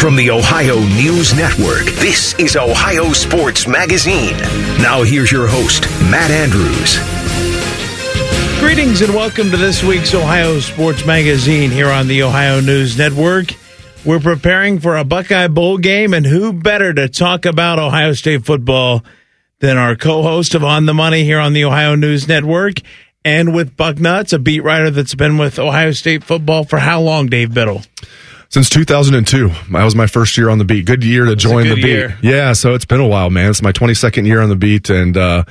From the Ohio News Network, this is Ohio Sports Magazine. Now here's your host, Matt Andrews. Greetings and welcome to this week's Ohio Sports Magazine here on the Ohio News Network. We're preparing for a Buckeye Bowl game, and who better to talk about Ohio State football than our co host of On the Money here on the Ohio News Network and with Bucknuts, a beat writer that's been with Ohio State football for how long, Dave Biddle? Since 2002. That was my first year on the beat. Good year to join the beat. Year. Yeah, so it's been a while, man. It's my 22nd year on the beat, and uh,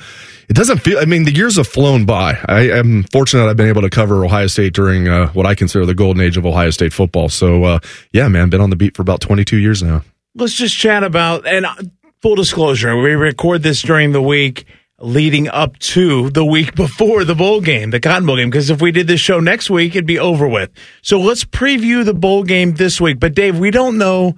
it doesn't feel, I mean, the years have flown by. I am fortunate I've been able to cover Ohio State during uh, what I consider the golden age of Ohio State football. So, uh, yeah, man, been on the beat for about 22 years now. Let's just chat about, and uh, full disclosure, we record this during the week leading up to the week before the bowl game, the Cotton Bowl game. Because if we did this show next week, it'd be over with. So let's preview the bowl game this week. But Dave, we don't know.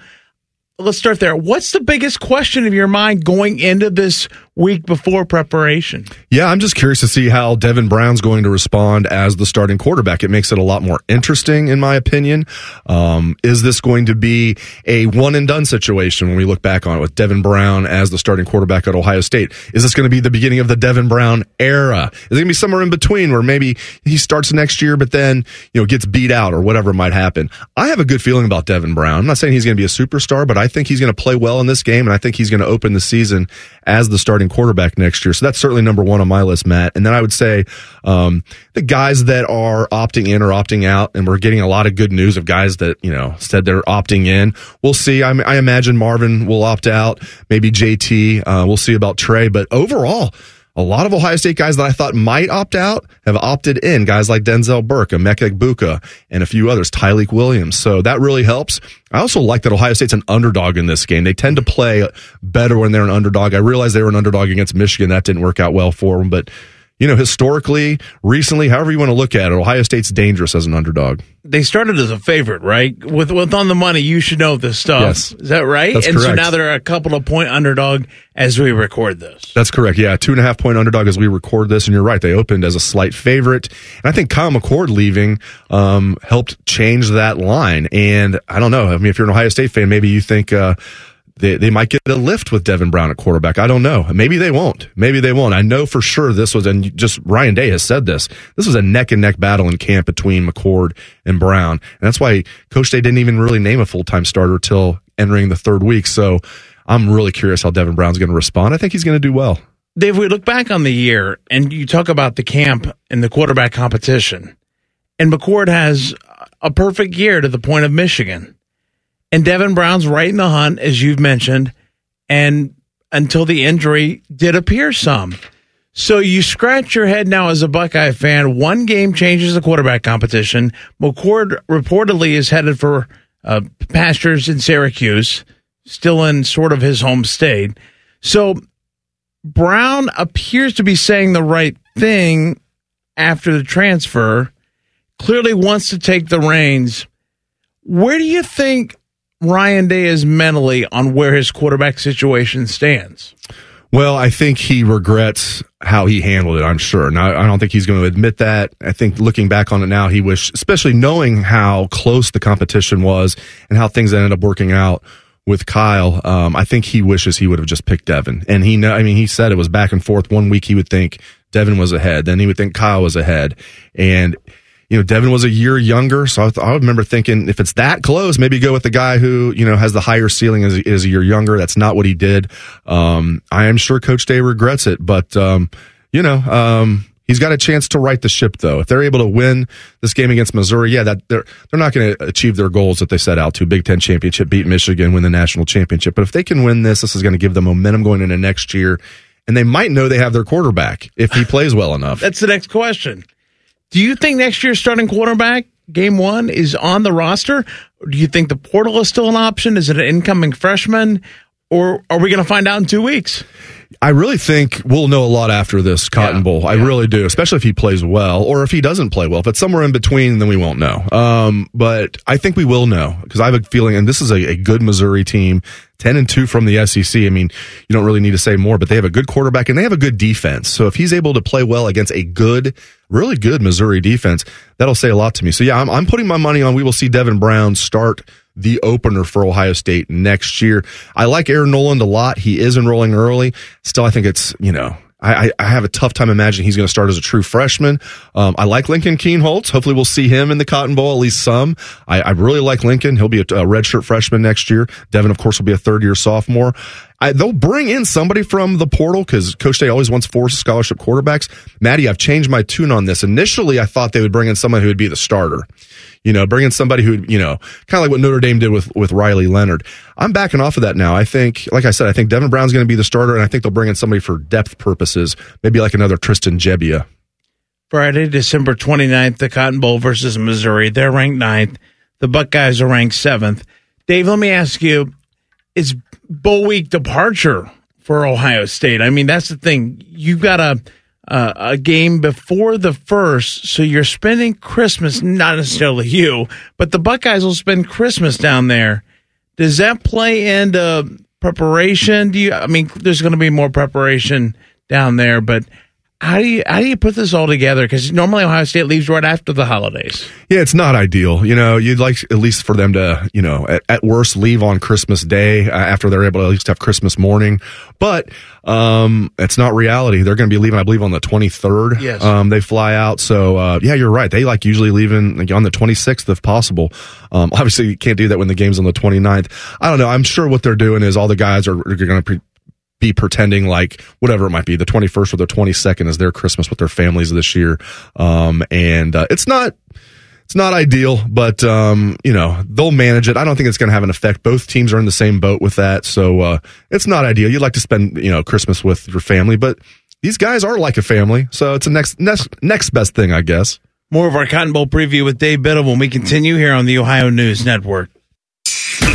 Let's start there. What's the biggest question of your mind going into this week before preparation? Yeah, I'm just curious to see how Devin Brown's going to respond as the starting quarterback. It makes it a lot more interesting, in my opinion. Um, is this going to be a one and done situation when we look back on it with Devin Brown as the starting quarterback at Ohio State? Is this going to be the beginning of the Devin Brown era? Is it going to be somewhere in between where maybe he starts next year, but then, you know, gets beat out or whatever might happen? I have a good feeling about Devin Brown. I'm not saying he's going to be a superstar, but I think he's going to play well in this game, and I think he's going to open the season as the starting quarterback next year. So that's certainly number one on my list, Matt. And then I would say um, the guys that are opting in or opting out, and we're getting a lot of good news of guys that you know said they're opting in. We'll see. I, I imagine Marvin will opt out. Maybe JT. Uh, we'll see about Trey. But overall a lot of Ohio State guys that I thought might opt out have opted in. Guys like Denzel Burke, Emeka Egbuka, and a few others, Tyleik Williams. So that really helps. I also like that Ohio State's an underdog in this game. They tend to play better when they're an underdog. I realize they were an underdog against Michigan. That didn't work out well for them, but you know, historically, recently, however you want to look at it, Ohio State's dangerous as an underdog. They started as a favorite, right? With with on the money, you should know this stuff. Yes. Is that right? That's and so now they're a couple of point underdog as we record this. That's correct. Yeah, two and a half point underdog as we record this, and you're right. They opened as a slight favorite, and I think Kyle McCord leaving um, helped change that line. And I don't know. I mean, if you're an Ohio State fan, maybe you think. Uh, they, they might get a lift with Devin Brown at quarterback. I don't know. Maybe they won't. Maybe they won't. I know for sure this was, and just Ryan Day has said this. This was a neck and neck battle in camp between McCord and Brown, and that's why Coach Day didn't even really name a full time starter till entering the third week. So I'm really curious how Devin Brown's going to respond. I think he's going to do well. Dave, we look back on the year and you talk about the camp and the quarterback competition, and McCord has a perfect year to the point of Michigan. And Devin Brown's right in the hunt, as you've mentioned, and until the injury did appear some. So you scratch your head now as a Buckeye fan. One game changes the quarterback competition. McCord reportedly is headed for uh, pastures in Syracuse, still in sort of his home state. So Brown appears to be saying the right thing after the transfer. Clearly wants to take the reins. Where do you think Ryan Day is mentally on where his quarterback situation stands? Well, I think he regrets how he handled it. I'm sure. Now, I don't think he's going to admit that. I think looking back on it now, he wish, especially knowing how close the competition was and how things ended up working out with Kyle. Um, I think he wishes he would have just picked Devin. And he know, I mean, he said it was back and forth. One week he would think Devin was ahead, then he would think Kyle was ahead, and you know, Devin was a year younger, so I, th- I remember thinking if it's that close, maybe go with the guy who you know has the higher ceiling as is a year younger. That's not what he did. Um, I am sure Coach Day regrets it, but um, you know, um, he's got a chance to right the ship though. If they're able to win this game against Missouri, yeah, that they're they're not going to achieve their goals that they set out to. Big Ten championship, beat Michigan, win the national championship. But if they can win this, this is going to give them momentum going into next year. And they might know they have their quarterback if he plays well enough. That's the next question. Do you think next year's starting quarterback, game one, is on the roster? Do you think the portal is still an option? Is it an incoming freshman? Or are we going to find out in two weeks? I really think we'll know a lot after this Cotton Yeah, Bowl. I yeah. really do, especially if he plays well or if he doesn't play well. If it's somewhere in between, then we won't know. Um, but I think we will know because I have a feeling, and this is a, a good Missouri team, 10 and 2 from the SEC. I mean, you don't really need to say more, but they have a good quarterback and they have a good defense. So if he's able to play well against a good, really good Missouri defense, that'll say a lot to me. So yeah, I'm, I'm putting my money on we will see Devin Brown start the opener for Ohio State next year. I like Aaron Noland a lot. He is enrolling early. Still, I think it's, you know, I, I have a tough time imagining he's going to start as a true freshman. Um, I like Lincoln Kienholz. Hopefully, we'll see him in the Cotton Bowl at least some. I, I really like Lincoln. He'll be a, a redshirt freshman next year. Devin, of course, will be a third year sophomore. I, they'll bring in somebody from the portal because Coach Day always wants four scholarship quarterbacks. Maddie, I've changed my tune on this. Initially, I thought they would bring in someone who would be the starter. You know, bring in somebody who, you know, kind of like what Notre Dame did with, with Riley Leonard. I'm backing off of that now. I think, like I said, I think Devin Brown's going to be the starter, and I think they'll bring in somebody for depth purposes, maybe like another Tristan Gebbia. Friday, December 29th, the Cotton Bowl versus Missouri. They're ranked ninth. The Buckeyes are ranked seventh. Dave, let me ask you, is bowl week departure for Ohio State? I mean, that's the thing. You've got a uh, a game before the first, so you're spending Christmas. Not necessarily you, but the Buckeyes will spend Christmas down there. Does that play into preparation? Do you? I mean, there's going to be more preparation down there, but how do you how do you put this all together? Because normally Ohio State leaves right after the holidays. Yeah, it's not ideal. You know, you'd like at least for them to, you know, at, at worst leave on Christmas Day uh, after they're able to at least have Christmas morning. But um, it's not reality. They're going to be leaving, I believe, on the 23rd. Yes. Um, they fly out. So uh, yeah, you're right. They like usually leaving like, on the 26th if possible. Um, obviously, you can't do that when the game's on the 29th. I don't know. I'm sure what they're doing is all the guys are, are going to. Pre- be pretending like whatever it might be, the 21st or the 22nd is their Christmas with their families this year. Um, and uh, it's not. It's not ideal, but um, you know they'll manage it. I don't think it's going to have an effect. Both teams are in the same boat with that, so uh, it's not ideal. You'd like to spend you know Christmas with your family, but these guys are like a family, so it's the next next next best thing, I guess. More of our Cotton Bowl preview with Dave Biddle when we continue here on the Ohio News Network.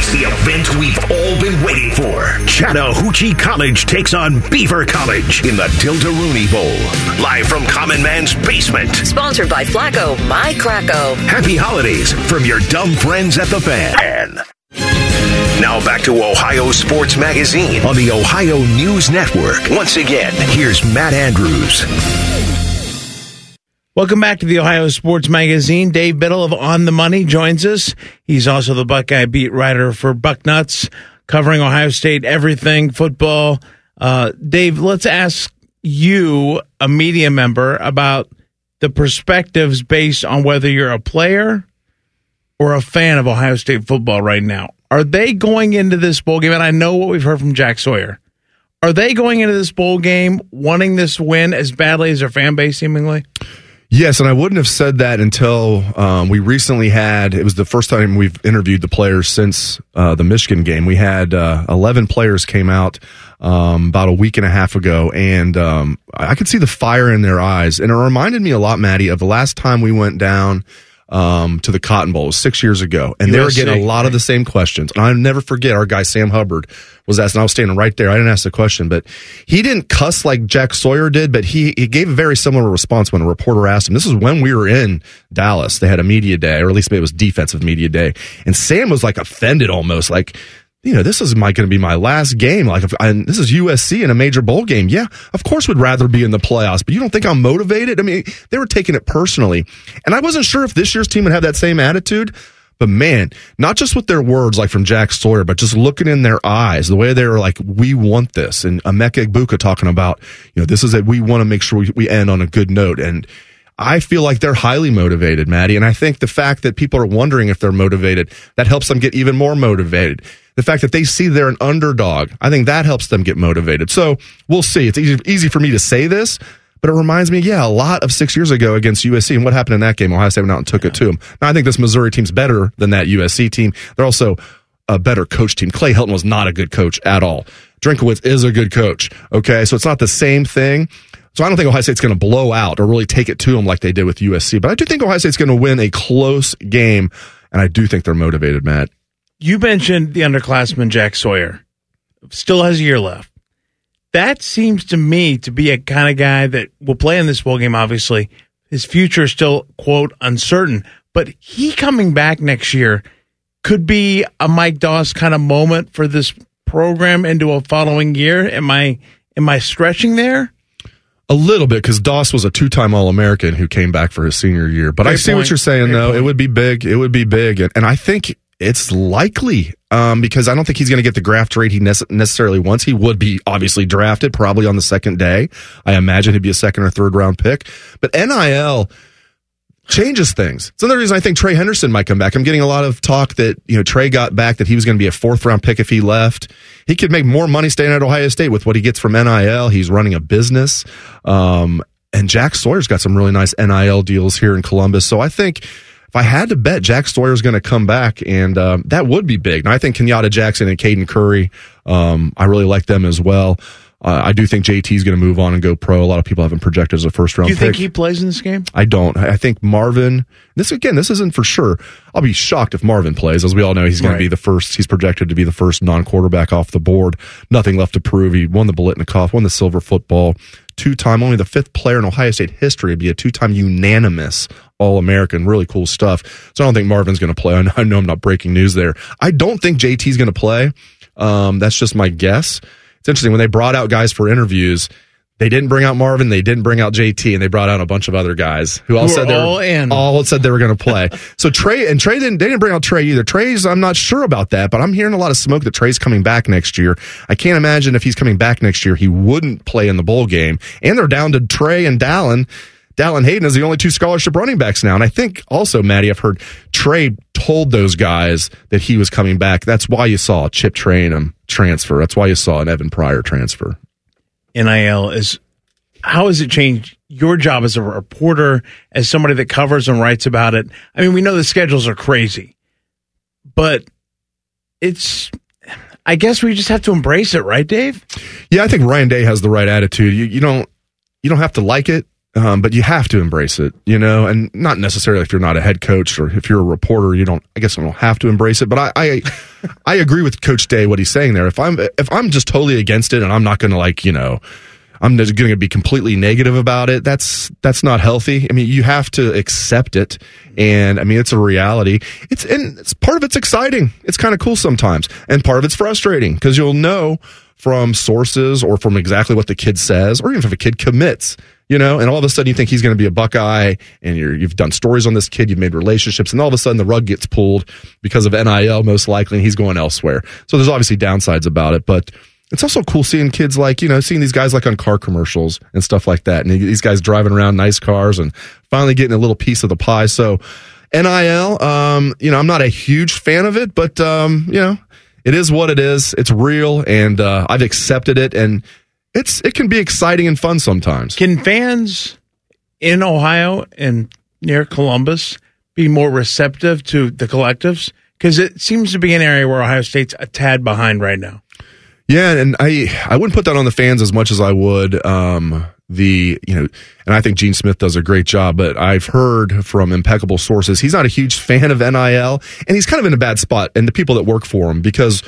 It's the event we've all been waiting for. Chattahoochee College takes on Beaver College in the Dildaruni Bowl. Live from Common Man's basement. Sponsored by Flacco, My Cracko. Happy holidays from your dumb friends at the fan. Now back to Ohio Sports Magazine on the Ohio News Network. Once again, here's Matt Andrews. Welcome back to the Ohio Sports Magazine. Dave Biddle of On the Money joins us. He's also the Buckeye beat writer for Bucknuts, covering Ohio State everything football. Uh, Dave, let's ask you, a media member, about the perspectives based on whether you're a player or a fan of Ohio State football right now. Are they going into this bowl game? And I know what we've heard from Jack Sawyer. Are they going into this bowl game wanting this win as badly as their fan base, seemingly? Yes, and I wouldn't have said that until um, we recently had. It was the first time we've interviewed the players since uh, the Michigan game. We had uh, eleven players came out um, about a week and a half ago, and um, I could see the fire in their eyes, and it reminded me a lot, Maddie, of the last time we went down um, to the Cotton Bowl was six years ago, and they were getting a lot of the same questions. And I'll never forget our guy Sam Hubbard was asked, and I was standing right there. I didn't ask the question, but he didn't cuss like Jack Sawyer did, but he he gave a very similar response when a reporter asked him. This is when we were in Dallas. They had a media day, or at least it was defensive media day, and Sam was like offended almost, like you know, this is my going to be my last game. Like, if, and this is USC in a major bowl game. Yeah, of course, would rather be in the playoffs. But you don't think I'm motivated? I mean, they were taking it personally, and I wasn't sure if this year's team would have that same attitude. But man, not just with their words, like from Jack Sawyer, but just looking in their eyes, the way they were like, "We want this," and Emeka Egbuka talking about, you know, this is it. We want to make sure we, we end on a good note, and I feel like they're highly motivated, Maddie. And I think the fact that people are wondering if they're motivated, that helps them get even more motivated. The fact that they see they're an underdog, I think that helps them get motivated. So we'll see. It's easy, easy for me to say this, but it reminds me, yeah, a lot of six years ago against USC. And what happened in that game? Ohio State went out and took yeah. it to them. Now, I think this Missouri team's better than that USC team. They're also a better coach team. Clay Helton was not a good coach at all. Drinkwitz is a good coach. Okay. So it's not the same thing. So I don't think Ohio State's going to blow out or really take it to them like they did with USC. But I do think Ohio State's going to win a close game. And I do think they're motivated, Matt. You mentioned the underclassman Jack Sawyer. Still has a year left. That seems to me to be a kind of guy that will play in this bowl game, obviously. His future is still, quote, uncertain. But he coming back next year could be a Mike Doss kind of moment for this program into a following year. Am I am I stretching there? A little bit because Doss was a two-time All-American who came back for his senior year. But Great I see point. what you're saying, Great though. Point. It would be big. It would be big, and, and I think it's likely um, because I don't think he's going to get the draft rate he nece- necessarily wants. He would be obviously drafted probably on the second day. I imagine he'd be a second or third round pick. But NIL changes things. It's another reason I think Trey Henderson might come back. I'm getting a lot of talk that, you know, Trey got back that he was going to be a fourth round pick if he left. He could make more money staying at Ohio State with what he gets from NIL. He's running a business. Um, and Jack Sawyer's got some really nice NIL deals here in Columbus. So I think if I had to bet, Jack Sawyer's going to come back, and um, that would be big. Now, I think Kenyatta Jackson and Caden Curry, um, I really like them as well. Uh, I do think JT is going to move on and go pro. A lot of people have him projected as a first round. Do you pick. think he plays in this game? I don't. I think Marvin. This again. This isn't for sure. I'll be shocked if Marvin plays. As we all know, he's going Right. to be the first. He's projected to be the first non-quarterback off the board. Nothing left to prove. He won the Biletnikoff, won the silver football, two-time, only the fifth player in Ohio State history to be a two-time unanimous All-American. Really cool stuff. So I don't think Marvin's going to play. I know, I know I'm not breaking news there. I don't think JT's going to play. Um, that's just my guess. It's interesting when they brought out guys for interviews. They didn't bring out Marvin. They didn't bring out JT, and they brought out a bunch of other guys who all Who said they all were in. all said they were going to play. so Trey and Trey didn't. They didn't bring out Trey either. Trey's. I'm not sure about that, but I'm hearing a lot of smoke that Trey's coming back next year. I can't imagine if he's coming back next year, he wouldn't play in the bowl game. And they're down to Trey and Dallin. Dallin Hayden is the only two scholarship running backs now. And I think also, Maddie, I've heard Trey told those guys that he was coming back. That's why you saw Chip Trayanum transfer. That's why you saw an Evan Pryor transfer. NIL is how has it changed your job as a reporter, as somebody that covers and writes about it? I mean, we know the schedules are crazy, but it's. I guess we just have to embrace it, right, Dave? Yeah, I think Ryan Day has the right attitude. You, you don't you don't have to like it, um, but you have to embrace it. You know, and not necessarily if you're not a head coach or if you're a reporter, you don't. I guess you don't have to embrace it. But I I, I agree with Coach Day what he's saying there. If I'm if I'm just totally against it and I'm not going to like you know. I'm just going to be completely negative about it. That's that's not healthy. I mean, you have to accept it, and I mean, it's a reality. It's and it's part of it's exciting. It's kind of cool sometimes, and part of it's frustrating because you'll know from sources or from exactly what the kid says, or even if a kid commits, you know, and all of a sudden you think he's going to be a Buckeye, and you're, you've done stories on this kid, you've made relationships, and all of a sudden the rug gets pulled because of NIL, most likely, and he's going elsewhere. So there's obviously downsides about it, but it's also cool seeing kids like, you know, seeing these guys like on car commercials and stuff like that. And these guys driving around nice cars and finally getting a little piece of the pie. So NIL, um, you know, I'm not a huge fan of it, but, um, you know, it is what it is. It's real and, uh, I've accepted it and it's, it can be exciting and fun sometimes. Can fans in Ohio and near Columbus be more receptive to the collectives? Because it seems to be an area where Ohio State's a tad behind right now. Yeah, and I I wouldn't put that on the fans as much as I would um the you know and I think Gene Smith does a great job, but I've heard from impeccable sources he's not a huge fan of NIL and he's kind of in a bad spot and the people that work for him because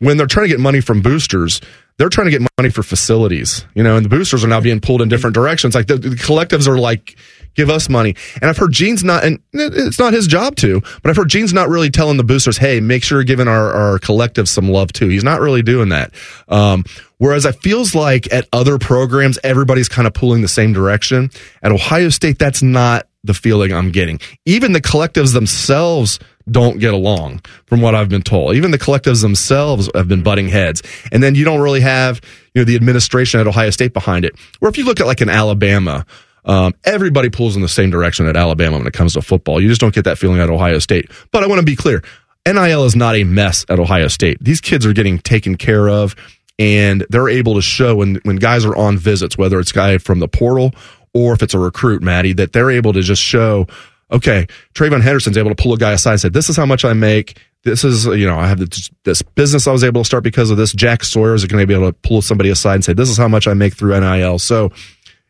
when they're trying to get money from boosters, they're trying to get money for facilities, you know, and the boosters are now being pulled in different directions. Like the, the collectives are like, give us money. And I've heard Gene's not, and it's not his job to, but I've heard Gene's not really telling the boosters, hey, make sure you're giving our, our collective some love too. He's not really doing that. Um, whereas it feels like at other programs, everybody's kind of pulling the same direction. At Ohio State, that's not the feeling I'm getting. Even the collectives themselves don't get along from what I've been told. Even the collectives themselves have been butting heads. And then you don't really have, you know, the administration at Ohio State behind it. Or if you look at like an Alabama, um, everybody pulls in the same direction at Alabama when it comes to football. You just don't get that feeling at Ohio State. But I want to be clear. NIL is not a mess at Ohio State. These kids are getting taken care of and they're able to show when, when guys are on visits, whether it's guy from the portal or if it's a recruit, Maddie, that they're able to just show, okay, TreVeyon Henderson's able to pull a guy aside and say, this is how much I make. This is, you know, I have this, business I was able to start because of this. Jack Sawyer is going to be able to pull somebody aside and say, this is how much I make through NIL. So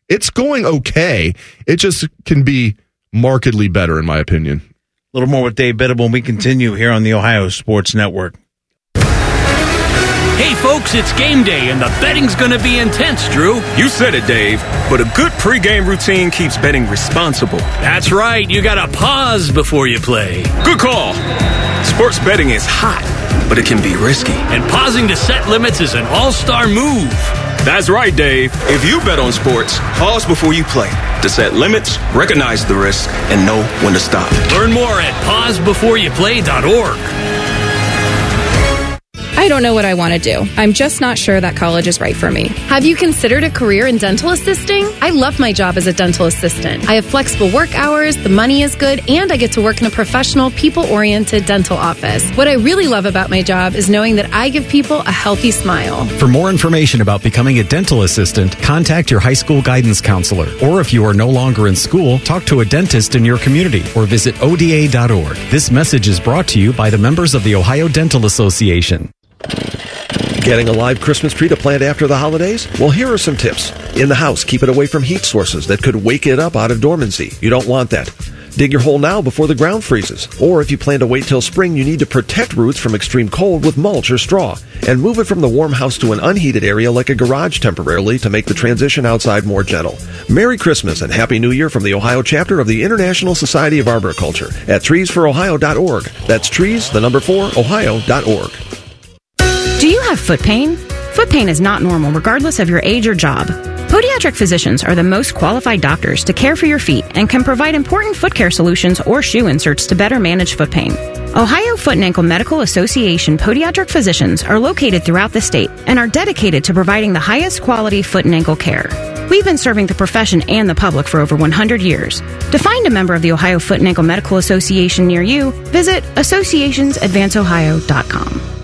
it's going okay. It just can be markedly better, in my opinion. A little more with Dave Biddle when we continue here on the Ohio Sports Network. Hey, folks, it's game day, and the betting's going to be intense, Drew. You said it, Dave, but a good pregame routine keeps betting responsible. That's right. You got to pause before you play. Good call. Sports betting is hot, but it can be risky. And pausing to set limits is an all star move. That's right, Dave. If you bet on sports, pause before you play to set limits, recognize the risk, and know when to stop. Learn more at pausebeforeyouplay.org. I don't know what I want to do. I'm just not sure that college is right for me. Have you considered a career in dental assisting? I love my job as a dental assistant. I have flexible work hours, the money is good, and I get to work in a professional, people oriented dental office. What I really love about my job is knowing that I give people a healthy smile. For more information about becoming a dental assistant, contact your high school guidance counselor. Or if you are no longer in school, talk to a dentist in your community or visit ODA.org. This message is brought to you by the members of the Ohio Dental Association. Getting a live Christmas tree to plant after the holidays? Well, here are some tips. In the house, keep it away from heat sources that could wake it up out of dormancy. You don't want that. Dig your hole now before the ground freezes. Or if you plan to wait till spring, you need to protect roots from extreme cold with mulch or straw. And move it from the warm house to an unheated area like a garage temporarily to make the transition outside more gentle. Merry Christmas and Happy New Year from the Ohio chapter of the International Society of Arboriculture at treesforohio.org. That's trees, the number four, ohio.org. Have foot pain? Foot pain is not normal regardless of your age or job. Podiatric physicians are the most qualified doctors to care for your feet and can provide important foot care solutions or shoe inserts to better manage foot pain. Ohio Foot and Ankle Medical Association podiatric physicians are located throughout the state and are dedicated to providing the highest quality foot and ankle care. We've been serving the profession and the public for over 100 years. To find a member of the Ohio Foot and Ankle Medical Association near you, visit associationsadvanceohio.com.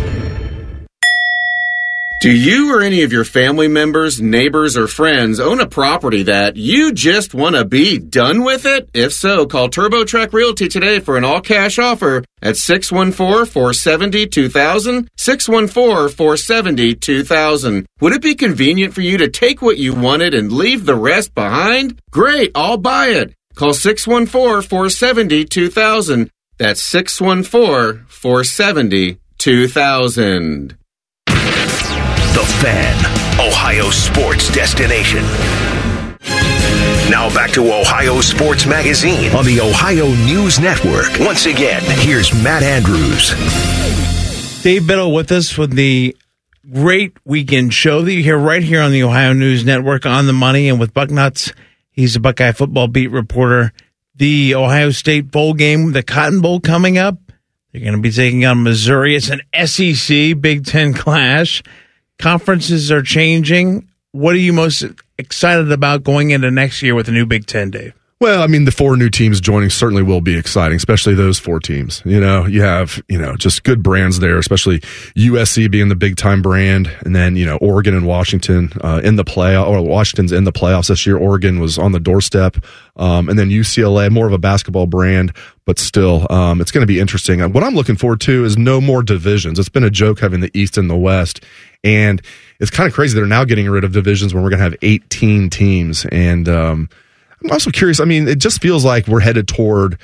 Do you or any of your family members, neighbors, or friends own a property that you just want to be done with it? If so, call TurboTrack Realty today for an all cash offer at 614 470 2000. 614 470 2000. Would it be convenient for you to take what you wanted and leave the rest behind? Great, I'll buy it. Call 614 470 2000. That's 614 470 2000. The Fan, Ohio sports destination. Now back to Ohio Sports Magazine on the Ohio News Network. Once again, here's Matt Andrews. Dave Biddle with us with the great weekend show that you hear right here on the Ohio News Network on the money and with Bucknuts. He's a Buckeye football beat reporter. The Ohio State bowl game, the Cotton Bowl coming up. They're going to be taking on Missouri. It's an SEC Big Ten clash conferences are changing. What are you most excited about going into next year with the new Big Ten, Dave? Well, I mean, the four new teams joining certainly will be exciting, especially those four teams. You know, you have, you know, just good brands there, especially USC being the big time brand. And then, you know, Oregon and Washington uh, in the playoff, or Washington's in the playoffs this year. Oregon was on the doorstep. Um, and then UCLA, more of a basketball brand, but still, um, it's going to be interesting. What I'm looking forward to is no more divisions. It's been a joke having the East and the West. And it's kind of crazy they're now getting rid of divisions when we're going to have 18 teams. And um, I'm also curious. I mean, it just feels like we're headed toward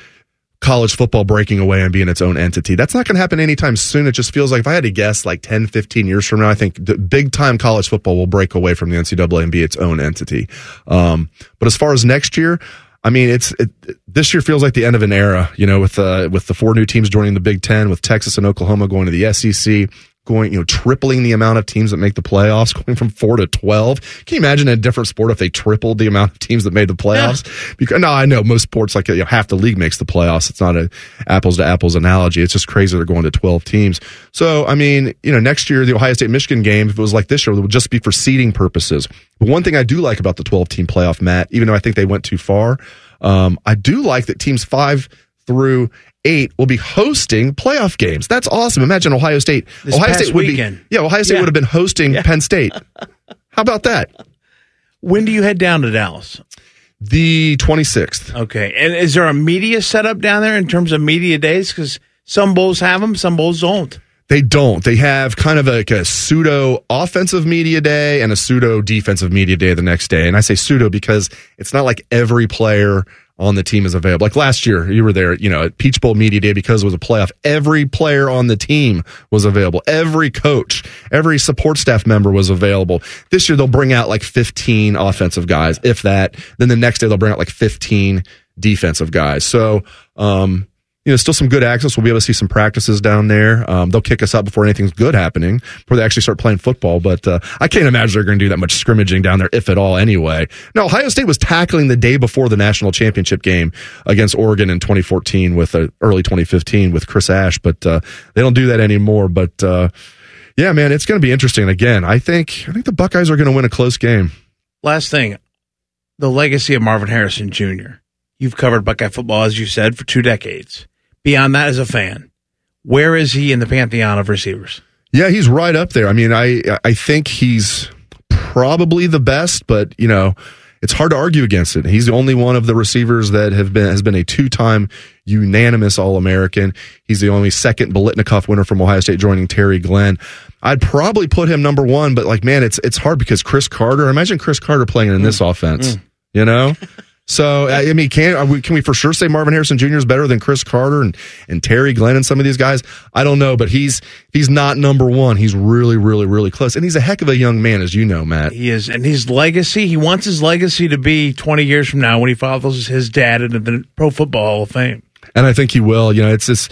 college football breaking away and being its own entity. That's not going to happen anytime soon. It just feels like if I had to guess like 10, 15 years from now, I think big time college football will break away from the NCAA and be its own entity. Um, but as far as next year, I mean, it's it, this year feels like the end of an era, you know, with uh, with the four new teams joining the Big Ten, with Texas and Oklahoma going to the SEC, going, you know, tripling the amount of teams that make the playoffs, going from four to 12. Can you imagine a different sport if they tripled the amount of teams that made the playoffs? Yeah. Because, no, I know most sports, like, you know, half the league makes the playoffs. It's not a apples to apples analogy. It's just crazy they're going to 12 teams. So, I mean, you know, next year, the Ohio State Michigan game, if it was like this year, it would just be for seeding purposes. But one thing I do like about the 12 team playoff, Matt, even though I think they went too far, um, I do like that teams five through eight will be hosting playoff games. That's awesome. Imagine Ohio State. This Ohio State would weekend. be yeah. Ohio State Yeah. would have been hosting Yeah. Penn State. How about that? When do you head down to Dallas? The twenty sixth. Okay. And is there a media setup down there in terms of media days? Because some bowls have them, some bowls don't. They don't. They have kind of like a pseudo offensive media day and a pseudo defensive media day the next day. And I say pseudo because it's not like every player on the team is available. Like last year, you were there, you know, at Peach Bowl Media Day because it was a playoff. Every player on the team was available. Every coach, every support staff member was available. This year, they'll bring out like 15 offensive guys, if that. Then the next day, they'll bring out like 15 defensive guys. So, um, you know, still some good access. We'll be able to see some practices down there. Um, they'll kick us out before anything's good happening, before they actually start playing football. But uh, I can't imagine they're going to do that much scrimmaging down there, if at all, anyway. Now, Ohio State was tackling the day before the national championship game against Oregon in 2014 with uh, early 2015 with Chris Ash, but uh, they don't do that anymore. But uh, yeah, man, it's going to be interesting. Again, I think I think the Buckeyes are going to win a close game. Last thing, the legacy of Marvin Harrison Jr. You've covered Buckeye football, as you said, for two decades beyond that as a fan, where is he in the pantheon of receivers? Yeah, he's right up there. I mean, I I think he's probably the best, but you know, it's hard to argue against it. He's the only one of the receivers that have been has been a two-time unanimous All-American. He's the only second Biletnikoff winner from Ohio State joining Terry Glenn. I'd probably put him number 1, but like man, it's it's hard because Cris Carter, imagine Cris Carter playing in this mm. offense. Mm. You know? So uh, I mean, can uh, we, can we for sure say Marvin Harrison Jr. is better than Cris Carter and, and Terry Glenn and some of these guys? I don't know, but he's he's not number one. He's really, really, really close, and he's a heck of a young man, as you know, Matt. He is, and his legacy. He wants his legacy to be twenty years from now when he follows his dad into the Pro Football Hall of Fame. And I think he will. You know, it's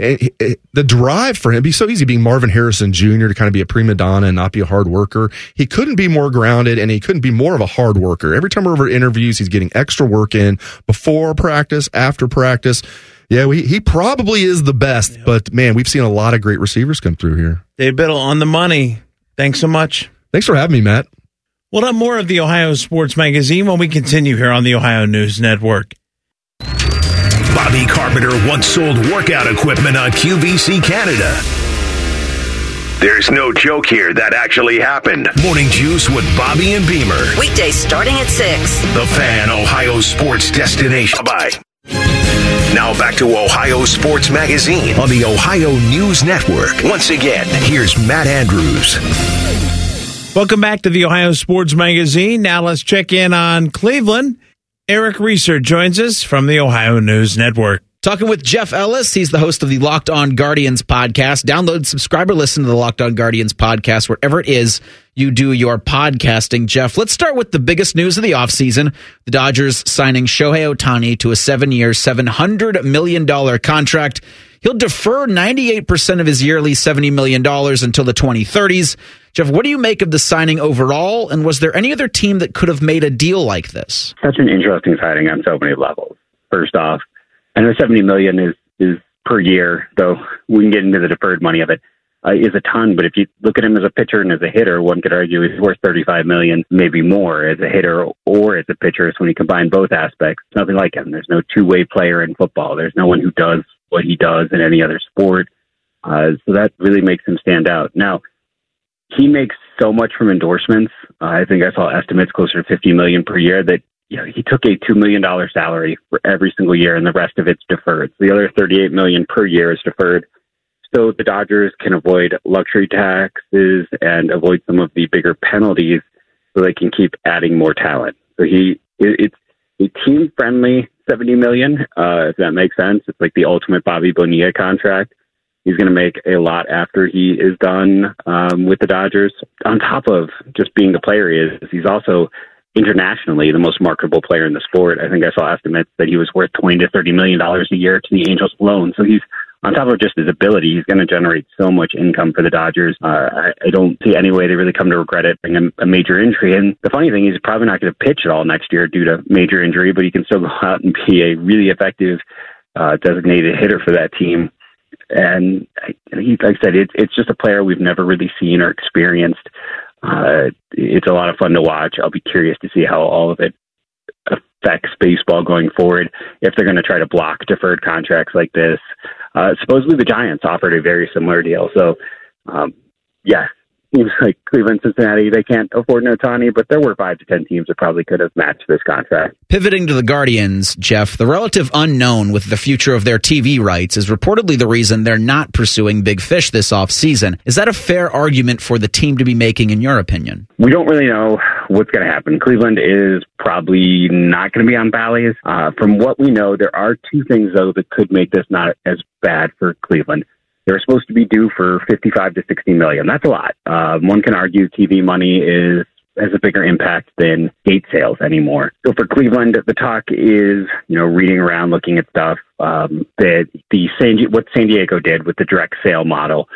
Eh, it, it, eh, the drive for him be so easy being Marvin Harrison Jr. to kind of be a prima donna and not be a hard worker. He couldn't be more grounded and he couldn't be more of a hard worker. Every time we're over interviews, he's getting extra work in before practice, after practice. Yeah, we, he probably is the best, yep. but man, we've seen a lot of great receivers come through here. Dave Biddle on the money. Thanks so much. Thanks for having me, Matt. We'll have more of the Ohio Sports Magazine when we continue here on the Ohio News Network. Bobby Carpenter once sold workout equipment on QVC Canada. There's no joke here. That actually happened. Morning Juice with Bobby and Beamer. Weekdays starting at 6. The Fan, Ohio sports destination. Bye. Now back to Ohio Sports Magazine on the Ohio News Network. Once again, here's Matt Andrews. Welcome back to the Ohio Sports Magazine. Now let's check in on Cleveland. Eric Reeser joins us from the Ohio News Network. Talking with Jeff Ellis. He's the host of the Locked On Guardians podcast. Download, subscribe, or listen to the Locked On Guardians podcast wherever it is you do your podcasting. Jeff, let's start with the biggest news of the offseason. The Dodgers signing Shohei Ohtani to a seven year, $700 million contract. He'll defer 98% of his yearly $70 million until the 2030s. Jeff, what do you make of the signing overall? And was there any other team that could have made a deal like this? Such an interesting signing on so many levels. First off, I know 70 million is, is per year, though we can get into the deferred money of it. Uh, is a ton, but if you look at him as a pitcher and as a hitter, one could argue he's worth 35 million, maybe more as a hitter or as a pitcher. So when you combine both aspects, nothing like him. There's no two-way player in football. There's no one who does what he does in any other sport. Uh, so that really makes him stand out. Now, he makes so much from endorsements. Uh, I think I saw estimates closer to 50 million per year that you know, he took a $2 million salary for every single year and the rest of it's deferred. So the other 38 million per year is deferred. So the Dodgers can avoid luxury taxes and avoid some of the bigger penalties so they can keep adding more talent. So he, it's a team friendly 70 million, uh, if that makes sense. It's like the ultimate Bobby Bonilla contract. He's going to make a lot after he is done um, with the Dodgers. On top of just being the player he is, he's also internationally the most marketable player in the sport. I think I saw estimates that he was worth 20 to 30 million dollars a year to the Angels alone. So he's on top of just his ability, he's going to generate so much income for the Dodgers. Uh, I, I don't see any way they really come to regret it being a, a major injury. And the funny thing is, he's probably not going to pitch at all next year due to major injury, but he can still go out and be a really effective uh, designated hitter for that team. And he, like I said, it's it's just a player we've never really seen or experienced. Uh, it's a lot of fun to watch. I'll be curious to see how all of it affects baseball going forward if they're going to try to block deferred contracts like this. Uh, supposedly, the Giants offered a very similar deal. So, um, yeah, seems like Cleveland, Cincinnati, they can't afford an Ohtani, but there were five to ten teams that probably could have matched this contract. Pivoting to the Guardians, Jeff, the relative unknown with the future of their TV rights is reportedly the reason they're not pursuing big fish this offseason. Is that a fair argument for the team to be making, in your opinion? We don't really know what's going to happen? Cleveland is probably not going to be on Bally's. Uh, from what we know, there are two things though that could make this not as bad for Cleveland. They're supposed to be due for 55 to 60 million. That's a lot. Uh, one can argue TV money is has a bigger impact than gate sales anymore. So for Cleveland, the talk is, you know, reading around, looking at stuff um, that the San what San Diego did with the direct sale model.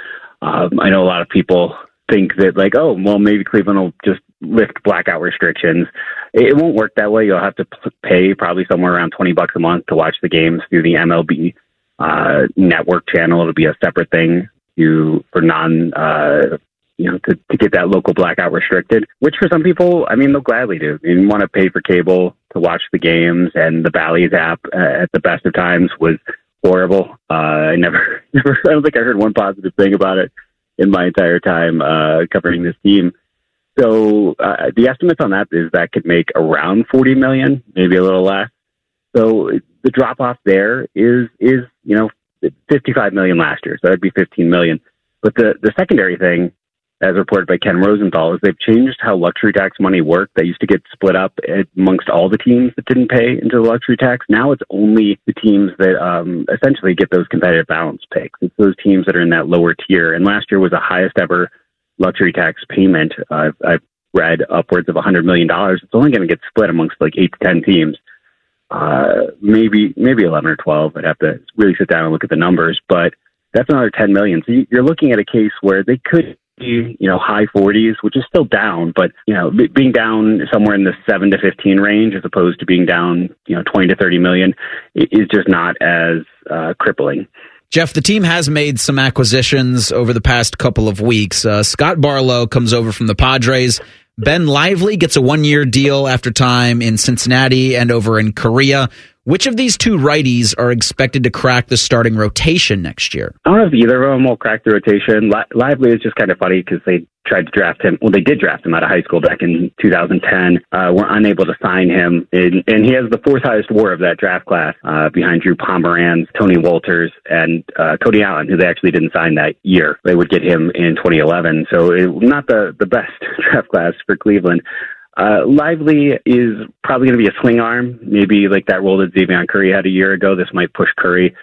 Um, I know a lot of people think that like, oh, well, maybe Cleveland will just lift blackout restrictions. It won't work that way. You'll have to pay probably somewhere around twenty bucks a month to watch the games through the MLB uh, network channel. It'll be a separate thing to for non uh, you know, to, to get that local blackout restricted, which for some people, I mean, they'll gladly do. You want to pay for cable to watch the games, and the Bally's app uh, at the best of times was horrible. Uh, I never, never, I don't think I heard one positive thing about it in my entire time uh, covering this team. So uh, the estimates on that is that could make around 40 million, maybe a little less. So the drop off there is is you know 55 million last year, so that'd be 15 million. But the the secondary thing as reported by Ken Rosenthal, is they've changed how luxury tax money worked. That used to get split up amongst all the teams that didn't pay into the luxury tax. Now it's only the teams that um, essentially get those competitive balance picks. It's those teams that are in that lower tier. And last year was the highest ever luxury tax payment. Uh, I've read upwards of $100 million. It's only going to get split amongst like eight to 10 teams. Uh, maybe, maybe 11 or 12. I'd have to really sit down and look at the numbers, but that's another 10 million. So you're looking at a case where they could be, you know, high 40s, which is still down, but, you know, being down somewhere in the 7 to 15 range as opposed to being down, you know, 20 to 30 million is just not as uh, crippling. Jeff, the team has made some acquisitions over the past couple of weeks. Uh, Scott Barlow comes over from the Padres. Ben Lively gets a one year deal after time in Cincinnati and over in Korea. Which of these two righties are expected to crack the starting rotation next year? I don't know if either of them will crack the rotation. Lively is just kind of funny because they tried to draft him. Well, they did draft him out of high school back in 2010. Uh, were unable to sign him, and, and, he has the fourth highest WAR of that draft class, uh, behind Drew Pomeranz, Tony Wolters, and uh, Cody Allen, who they actually didn't sign that year. They would get him in 2011, so it, not the the best draft class for Cleveland. Uh, Lively is probably going to be a swing arm, maybe like that role that Xzavion Curry had a year ago. This might push Curry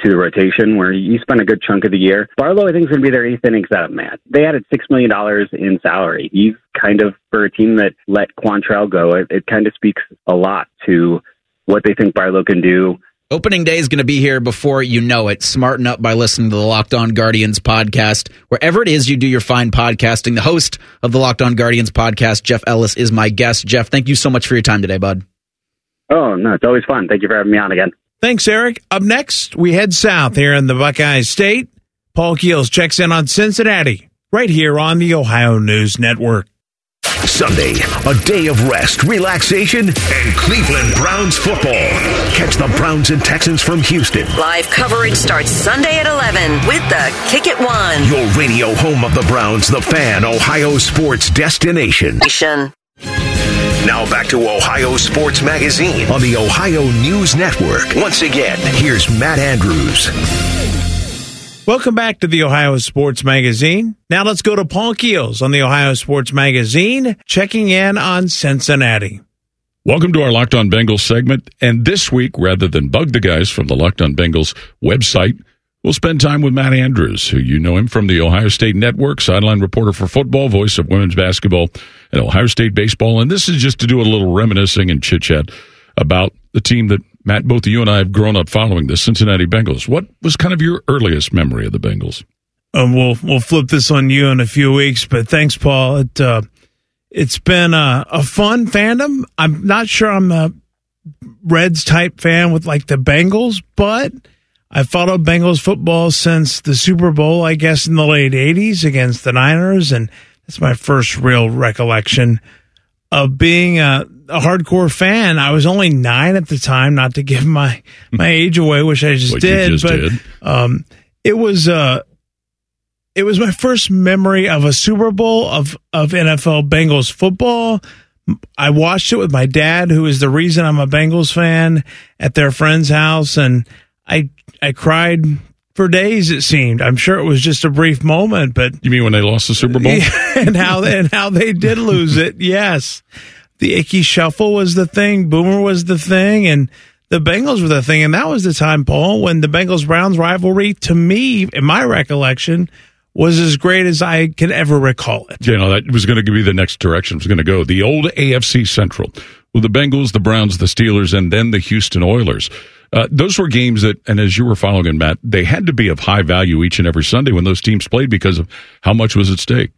to the rotation where he spent a good chunk of the year. Barlow, I think, is going to be their eighth inning setup man. They added $6 million in salary. He's kind of, for a team that let Quantrill go, it, it kind of speaks a lot to what they think Barlow can do Opening day is going to be here before you know it. Smarten up by listening to the Locked On Guardians podcast. Wherever it is you do your fine podcasting, the host of the Locked On Guardians podcast, Jeff Ellis, is my guest. Jeff, thank you so much for your time today, bud. Oh, no, it's always fun. Thank you for having me on again. Thanks, Eric. Up next, we head south here in the Buckeye State. Paul Keels checks in on Cincinnati right here on the Ohio News Network. Sunday, a day of rest, relaxation, and Cleveland Browns football. Catch the Browns and Texans from Houston. Live coverage starts Sunday at 11 with the Kick It One. Your radio home of the Browns, the fan, Ohio sports destination. Now back to Ohio Sports Magazine on the Ohio News Network. Once again, here's Matt Andrews. Welcome back to the Ohio Sports Magazine. Now let's go to Paul Keels on the Ohio Sports Magazine, checking in on Cincinnati. Welcome to our Locked On Bengals segment. And this week, rather than bug the guys from the Locked On Bengals website, we'll spend time with Matt Andrews, who you know him from the Ohio State Network, sideline reporter for football, voice of women's basketball and Ohio State baseball. And this is just to do a little reminiscing and chit chat about the team that Matt, both you and I have grown up following the Cincinnati Bengals. What was kind of your earliest memory of the Bengals? Um, we'll we'll flip this on you in a few weeks, but thanks, Paul. It uh, it's been a, a fun fandom. I'm not sure I'm a Reds type fan with like the Bengals, but I followed Bengals football since the Super Bowl, I guess, in the late '80s against the Niners, and that's my first real recollection of being a, a, hardcore fan. I was only nine at the time, not to give my my age away, which I just did, just but did. Um, it was uh, it was my first memory of a Super Bowl of of NFL Bengals football. I watched it with my dad, who is the reason I'm a Bengals fan, at their friend's house, and I I cried for days. It seemed. I'm sure it was just a brief moment, but you mean when they lost the Super Bowl and how and how they did lose it? Yes, the Ickey shuffle was the thing. Boomer was the thing, and the Bengals were the thing. And that was the time, Paul, when the Bengals Browns rivalry, to me, in my recollection, was as great as I can ever recall it. You know, that was going to be the next direction. It was going to go. The old AFC Central with the Bengals, the Browns, the Steelers, and then the Houston Oilers. Uh, those were games that, and as you were following, Matt, they had to be of high value each and every Sunday when those teams played because of how much was at stake.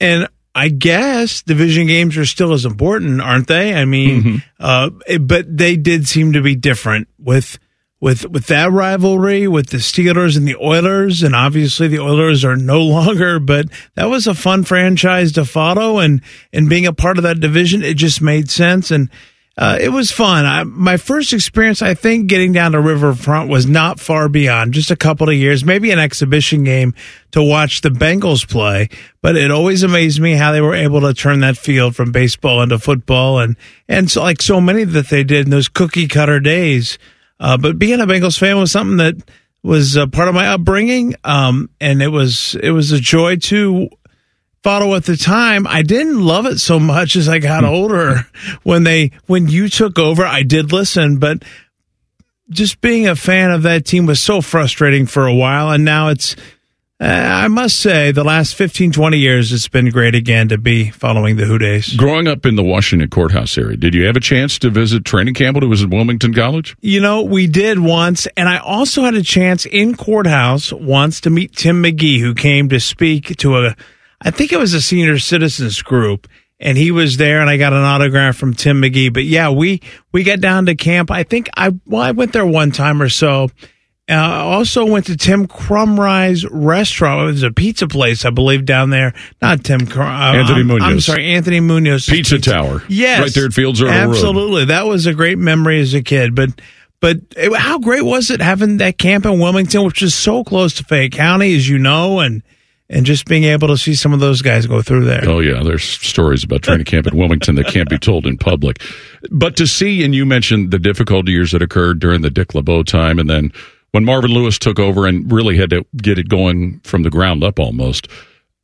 And I guess division games are still as important, aren't they? I mean, mm-hmm. uh, but they did seem to be different with with with that rivalry with the Steelers and the Oilers, and obviously the Oilers are no longer. But that was a fun franchise to follow, and and being a part of that division, it just made sense, and uh, it was fun. I, my first experience, I think, getting down to Riverfront was not far beyond just a couple of years, maybe an exhibition game to watch the Bengals play. But it always amazed me how they were able to turn that field from baseball into football, and and so, like so many that they did in those cookie cutter days. Uh, but being a Bengals fan was something that was part of my upbringing, um, and it was it was a joy to follow at the time. I didn't love it so much as I got older. when they when you took over, I did listen, but just being a fan of that team was so frustrating for a while, and now it's uh, I must say, the last 15, 20 years, it's been great again to be following the Who Deys. Growing up in the Washington Court House area, did you have a chance to visit training camp when it was at Wilmington College? You know, we did once, and I also had a chance in courthouse once to meet Tim McGee, who came to speak to a, I think it was a senior citizens group, and he was there, and I got an autograph from Tim McGee. But yeah, we we got down to camp. I think I well, I went there one time or so uh, also went to Tim Krumrie's restaurant. It was a pizza place, I believe, down there. Not Tim. Uh, Anthony I'm, Munoz. I'm sorry, Anthony Munoz. Pizza, pizza, Tower. Yes, right there at Fields Road. Absolutely, that was a great memory as a kid. But but it, how great was it having that camp in Wilmington, which is so close to Fayette County, as you know, and and just being able to see some of those guys go through there. Oh yeah, there's stories about training camp in Wilmington that can't be told in public. But to see, and you mentioned the difficult years that occurred during the Dick LeBeau time, and then when Marvin Lewis took over and really had to get it going from the ground up almost.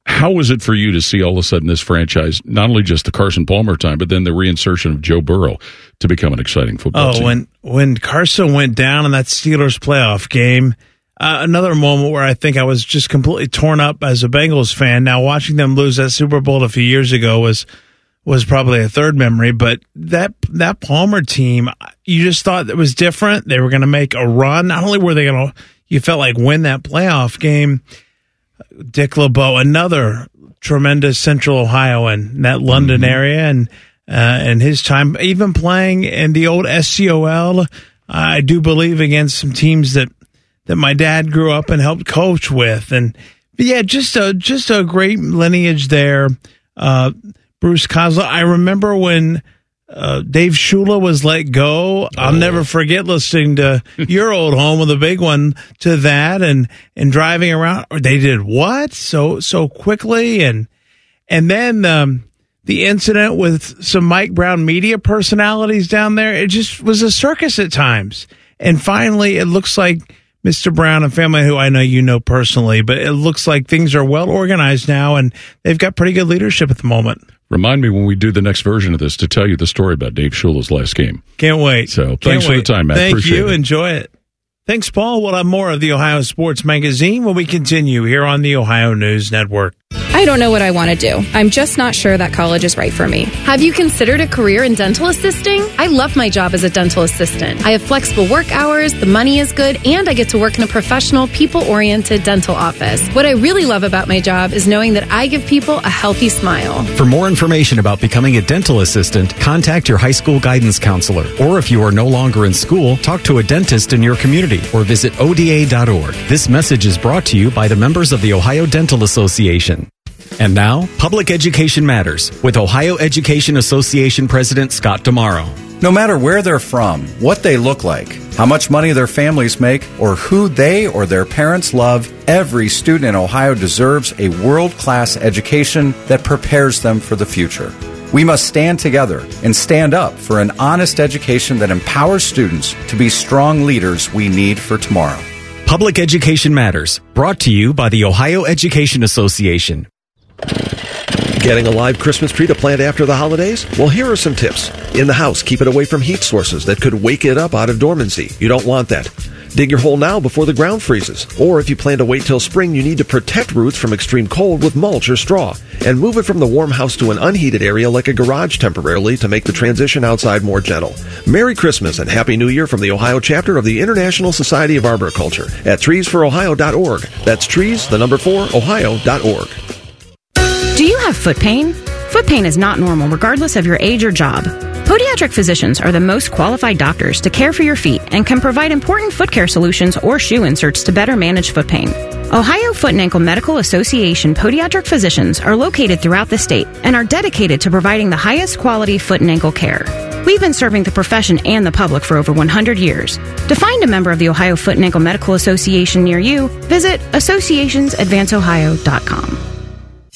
How was it for you to see all of a sudden this franchise, not only just the Carson Palmer time, but then the reinsertion of Joe Burrow to become an exciting football oh, team? when when Carson went down in that Steelers playoff game, uh, another moment where I think I was just completely torn up as a Bengals fan. Now watching them lose that Super Bowl a few years ago was was probably a third memory, but that that Palmer team, you just thought it was different. They were going to make a run. Not only were they going to, you felt like win that playoff game. Dick LeBeau, another tremendous Central Ohioan in that London mm-hmm. area, and uh, and his time even playing in the old SCOL. I do believe against some teams that that my dad grew up and helped coach with, and yeah, just a just a great lineage there. Uh, Bruce Coslet. I remember when uh, Dave Shula was let go. I'll oh. never forget listening to your old home with a big one to that and and driving around. They did what so so quickly and and then um, the incident with some Mike Brown media personalities down there. It just was a circus at times. And finally, it looks like Mr. Brown and family, who I know you know personally, but it looks like things are well organized now and they've got pretty good leadership at the moment. Remind me when we do the next version of this to tell you the story about Dave Shula's last game. Can't wait. So Can't thanks wait. for the time, Matt. Thank Appreciate you. It. Enjoy it. Thanks, Paul. We'll have more of the Ohio Sports Magazine when we continue here on the Ohio News Network. I don't know what I want to do. I'm just not sure that college is right for me. Have you considered a career in dental assisting? I love my job as a dental assistant. I have flexible work hours, the money is good, and I get to work in a professional, people oriented dental office. What I really love about my job is knowing that I give people a healthy smile. For more information about becoming a dental assistant, contact your high school guidance counselor. Or if you are no longer in school, talk to a dentist in your community or visit ODA.org. This message is brought to you by the members of the Ohio Dental Association. And now, Public Education Matters with Ohio Education Association President Scott DeMauro. No matter where they're from, what they look like, how much money their families make, or who they or their parents love, every student in Ohio deserves a world class education that prepares them for the future. We must stand together and stand up for an honest education that empowers students to be strong leaders we need for tomorrow. Public Education Matters, brought to you by the Ohio Education Association. Getting a live Christmas tree to plant after the holidays? Well, here are some tips. In the house, keep it away from heat sources that could wake it up out of dormancy. You don't want that. Dig your hole now before the ground freezes. Or if you plan to wait till spring, you need to protect roots from extreme cold with mulch or straw. And move it from the warm house to an unheated area like a garage temporarily to make the transition outside more gentle. Merry Christmas and Happy New Year from the Ohio chapter of the International Society of Arboriculture at treesforohio.org. That's trees, the number four, ohio.org. Have foot pain? Foot pain is not normal regardless of your age or job. Podiatric physicians are the most qualified doctors to care for your feet and can provide important foot care solutions or shoe inserts to better manage foot pain. Ohio Foot and Ankle Medical Association podiatric physicians are located throughout the state and are dedicated to providing the highest quality foot and ankle care. We've been serving the profession and the public for over 100 years. To find a member of the Ohio Foot and Ankle Medical Association near you, visit associationsadvanceohio.com.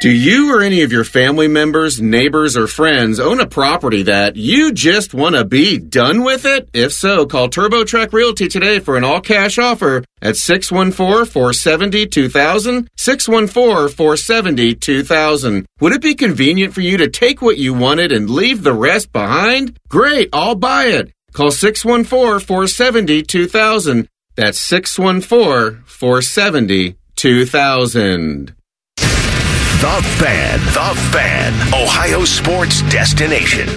Do you or any of your family members, neighbors, or friends own a property that you just want to be done with it? If so, call Turbo TurboTrack Realty today for an all cash offer at 614 470 2000. 614 470 2000. Would it be convenient for you to take what you wanted and leave the rest behind? Great, I'll buy it. Call 614 470 2000. That's 614 470 2000. The Fan. The Fan. Ohio sports destination.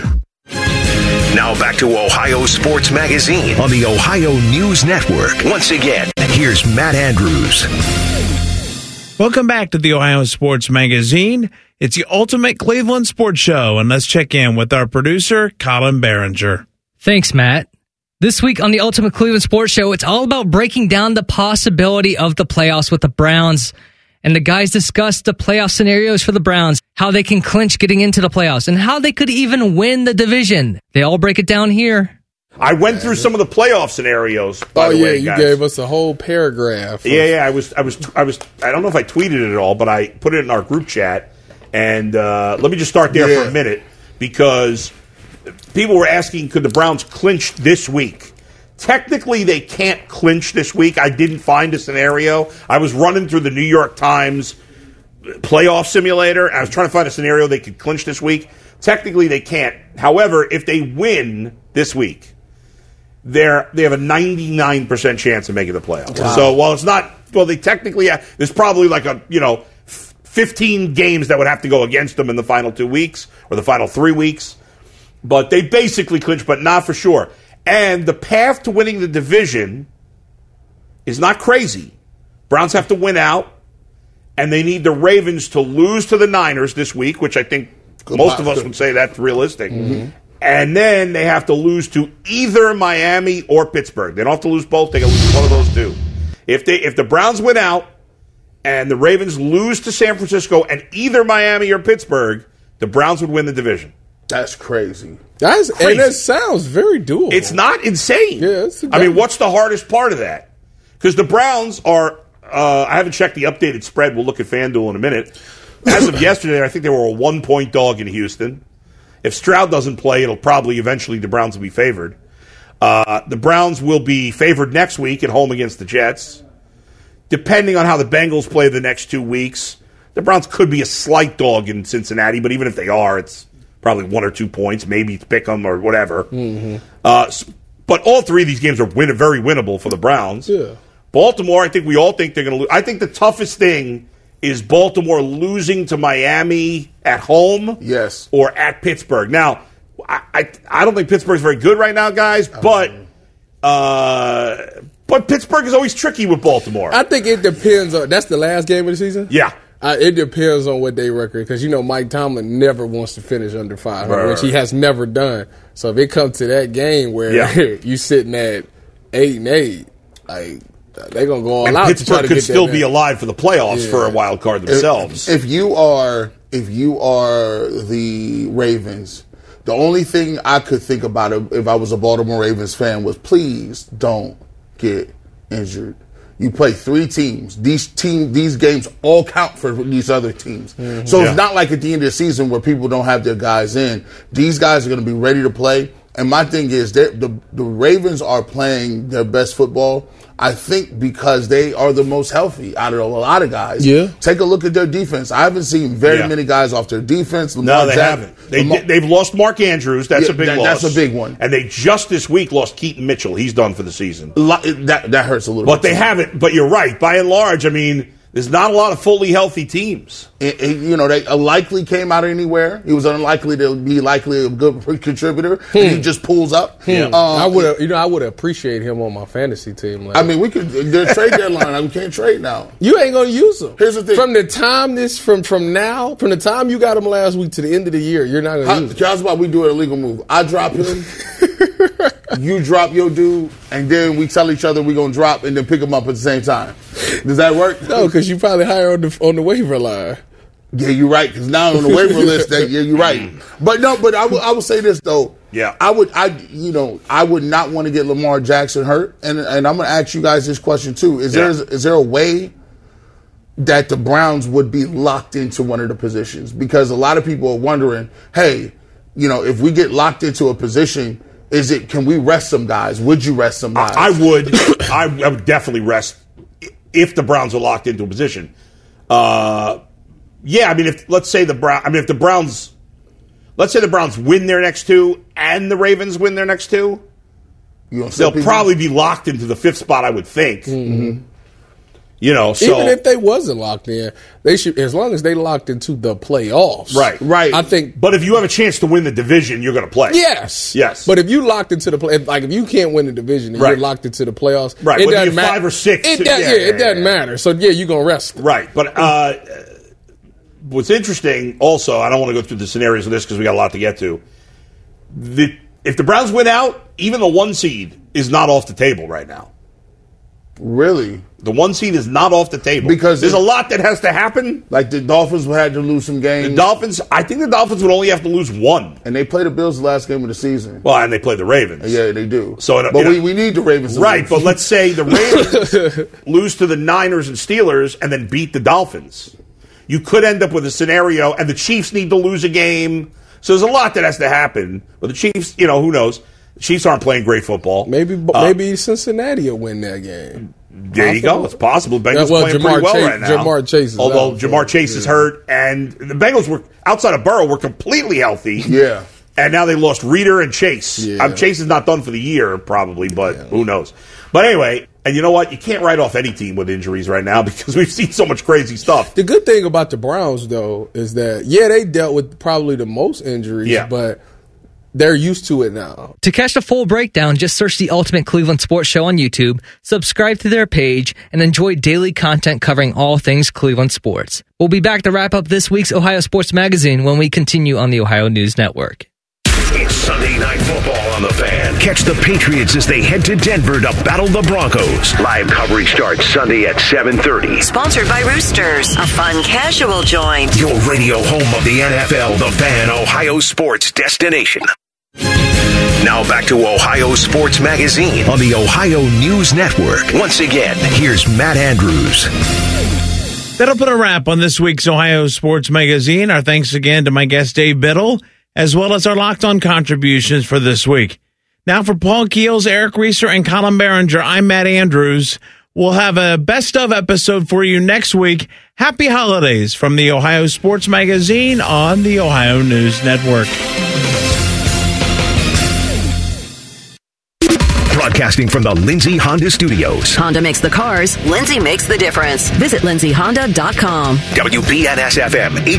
Now back to Ohio Sports Magazine on the Ohio News Network. Once again, here's Matt Andrews. Welcome back to the Ohio Sports Magazine. It's the ultimate Cleveland sports show, and let's check in with our producer, Colin Behringer. Thanks, Matt. This week on the Ultimate Cleveland Sports Show, it's all about breaking down the possibility of the playoffs with the Browns. And the guys discussed the playoff scenarios for the Browns, how they can clinch getting into the playoffs, and how they could even win the division. They all break it down here. I went through some of the playoff scenarios. oh the yeah, way, you guys. gave us a whole paragraph. Yeah, yeah. I was, I was, I was. I don't know if I tweeted it all, but I put it in our group chat. And uh, let me just start there for a minute because people were asking, could the Browns clinch this week? Technically, they can't clinch this week. I didn't find a scenario. I was running through the New York Times playoff simulator. I was trying to find a scenario they could clinch this week. Technically, they can't. However, if they win this week, they're they have a 99% chance of making the playoffs. Wow. So while it's not well they technically have, there's probably like a, you know, 15 games that would have to go against them in the final 2 weeks or the final 3 weeks. But they basically clinch but not for sure. And the path to winning the division is not crazy. Browns have to win out and they need the Ravens to lose to the Niners this week, which I think most of us would say that's realistic. Mm-hmm. And then they have to lose to either Miami or Pittsburgh. They don't have to lose both. They can lose one of those two. If they if the Browns win out and the Ravens lose to San Francisco and either Miami or Pittsburgh, the Browns would win the division. That's crazy. That's Crazy. and that sounds very doable. It's not insane. Yeah, it's I mean, what's the hardest part of that? Because the Browns are. Uh, I haven't checked the updated spread. We'll look at FanDuel in a minute. As of yesterday, I think they were a one point dog in Houston. If Stroud doesn't play, it'll probably eventually the Browns will be favored. Uh, the Browns will be favored next week at home against the Jets. Depending on how the Bengals play the next two weeks, the Browns could be a slight dog in Cincinnati, but even if they are, it's probably one or two points, maybe pick them or whatever. Uh, but all three of these games are win- very winnable for the Browns. Yeah. Baltimore, I think we all think they're going to lose. I think the toughest thing is Baltimore losing to Miami at home, yes, or at Pittsburgh. Now, I I, I don't think Pittsburgh's very good right now, guys, but uh, but Pittsburgh is always tricky with Baltimore. I think it depends on. That's the last game of the season. Yeah. Uh, it depends on what they record because you know Mike Tomlin never wants to finish under 500, Right, which he has never done. So if it comes to that game where Yeah. you sitting at eight and eight, Like they're gonna go all and out. Pittsburgh could still be alive for the playoffs Yeah. for a wild card themselves. If, you are if you are the Ravens, the only thing I could think about if I was a Baltimore Ravens fan was please don't get injured. You play three teams. These team these games all count for these other teams. Mm-hmm. So Yeah. it's not like at the end of the season where people don't have their guys in. These guys are going to be ready to play. And my thing is that the the Ravens are playing their best football. I think because they are the most healthy out of a lot of guys. Yeah. Take a look at their defense. I haven't seen very Yeah. many guys off their defense. no, they Jack- haven't. They, Lamar- they've lost Mark Andrews. That's Yeah, a big that- loss. that's a big one. And they just this week lost Keaton Mitchell. He's done for the season. Lo- that that hurts a little. But bit they too. haven't. But you're right. By and large, I mean, there's not a lot of fully healthy teams. It- it- you know, they unlikely came out of anywhere. He was unlikely to be likely a good contributor. and he just pulls up. Hmm. Um, I would, you know, I would appreciate him on my fantasy team. Like, I mean, we could. There's trade deadline. We can't trade now. you ain't gonna use him. Here's the thing. From the time this, from from now, from the time you got him last week to the end of the year, you're not gonna How, use him. how's about we do an illegal move? I drop him. you drop your dude, and then we tell each other we're gonna drop, and then pick him up at the same time. Does that work? No, because you probably hire on the on the waiver line. Yeah, you're right. Because now on the waiver list, that yeah, you're right. But no, but I would I will say this though. Yeah. I would, I you know, I would not want to get Lamar Jackson hurt, and and I'm going to ask you guys this question too. Is there Yeah. is there a way that the Browns would be locked into one of the positions? Because a lot of people are wondering, hey, you know, if we get locked into a position, is it can we rest some guys? Would you rest some guys? I, I would. I, I would definitely rest if the Browns are locked into a position. Uh, yeah, I mean, if let's say the Brown, I mean, if the Browns, let's say the Browns win their next two and the Ravens win their next two, You they'll probably be locked into the fifth spot. I would think. You know, so Even if they wasn't locked in, they should as long as they locked into the playoffs. right, right. I think But if you have a chance to win the division, you're going to play. Yes. Yes. But if you locked into the play, like if you can't win the division and Right. you're locked into the playoffs, Right, It whether doesn't matter. five or six, It, yeah, does, yeah, yeah, it doesn't yeah. matter. So yeah, you're gonna rest. them. Right. But uh, what's interesting also, I don't want to go through the scenarios of this because we got a lot to get to. The, if the Browns win out, even the one seed is not off the table right now. Really. The one seed is not off the table Because there's it- a lot that has to happen. Like the Dolphins had to lose some games. The Dolphins, I think the Dolphins would only have to lose one. and they play the Bills the last game of the season. Well, and they play the Ravens. Yeah, they do. So, it- uh, but you know- we, we need the Ravens, Right, but let's say the Ravens lose to the Niners and Steelers and then beat the Dolphins. You could end up with a scenario, and the Chiefs need to lose a game. So there's a lot that has to happen. But the Chiefs, you know, who knows? The Chiefs aren't playing great football. Maybe Uh, maybe Cincinnati will win that game. There you go. It's possible. Bengals Yeah, well, playing Ja'Marr pretty well Chase- right now. Ja'Marr Chase is Although Ja'Marr Chase is hurt, and the Bengals were outside of Burrow were completely healthy. Yeah. And now they lost Reader and Chase. Yeah. Um, Chase is not done for the year, probably, but who knows? But anyway, and you know what? You can't write off any team with injuries right now because we've seen so much crazy stuff. The good thing about the Browns though is that yeah, they dealt with probably the most injuries, Yeah. but they're used to it now. To catch the full breakdown, just search the Ultimate Cleveland Sports Show on YouTube, subscribe to their page, and enjoy daily content covering all things Cleveland sports. We'll be back to wrap up this week's Ohio Sports Magazine when we continue on the Ohio News Network. It's Sunday Night Football on the fan. Catch the Patriots as they head to Denver to battle the Broncos. Live coverage starts Sunday at 7.30. Sponsored by Roosters, a fun casual joint. Your radio home of the NFL, the fan, Ohio sports destination. Now back to Ohio Sports Magazine on the Ohio News Network. Once again, here's Matt Andrews. That'll put a wrap on this week's Ohio Sports Magazine. Our thanks again to my guest Dave Biddle, as well as our locked on contributions for this week. Now for Paul Keels, Eric Reeser, and Colin Behringer, I'm Matt Andrews. We'll have a best of episode for you next week. Happy holidays from the Ohio Sports Magazine on the Ohio News Network. Broadcasting from the Lindsay Honda Studios. Honda makes the cars, Lindsay makes the difference. Visit lindsayhonda.com. WBNS FM